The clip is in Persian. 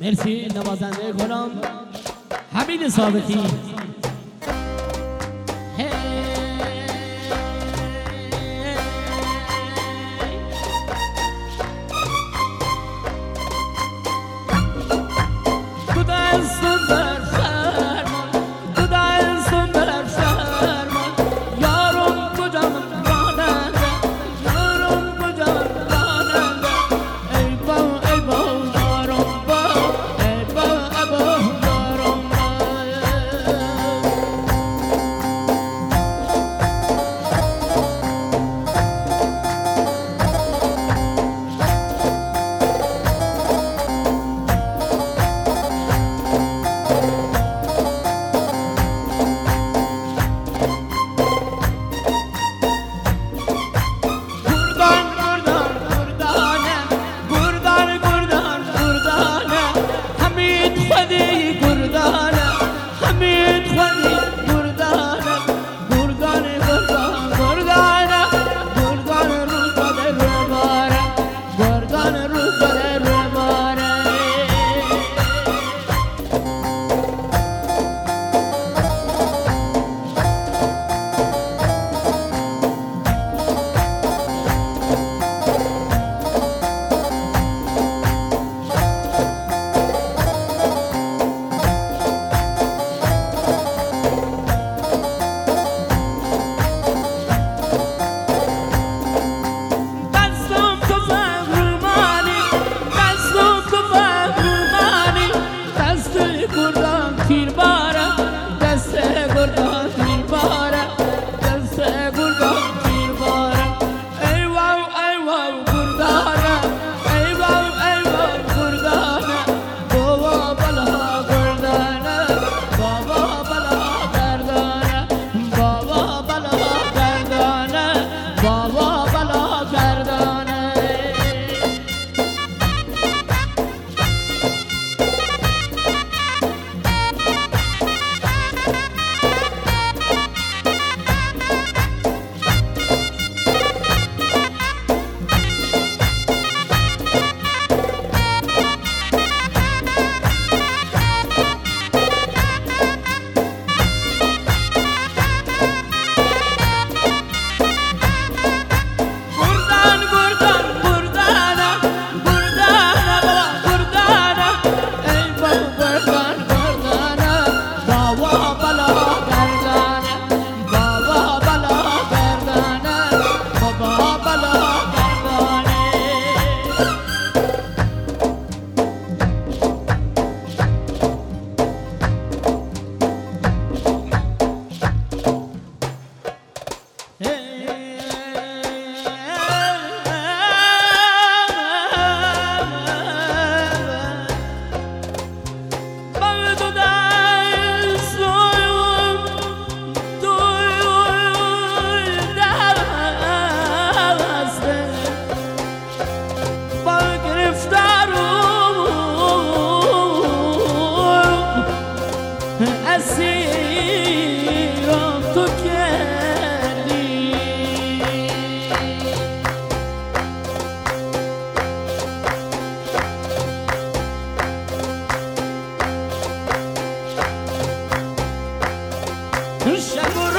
مرسی نوازنده گلم حمید ثابتی. Şekur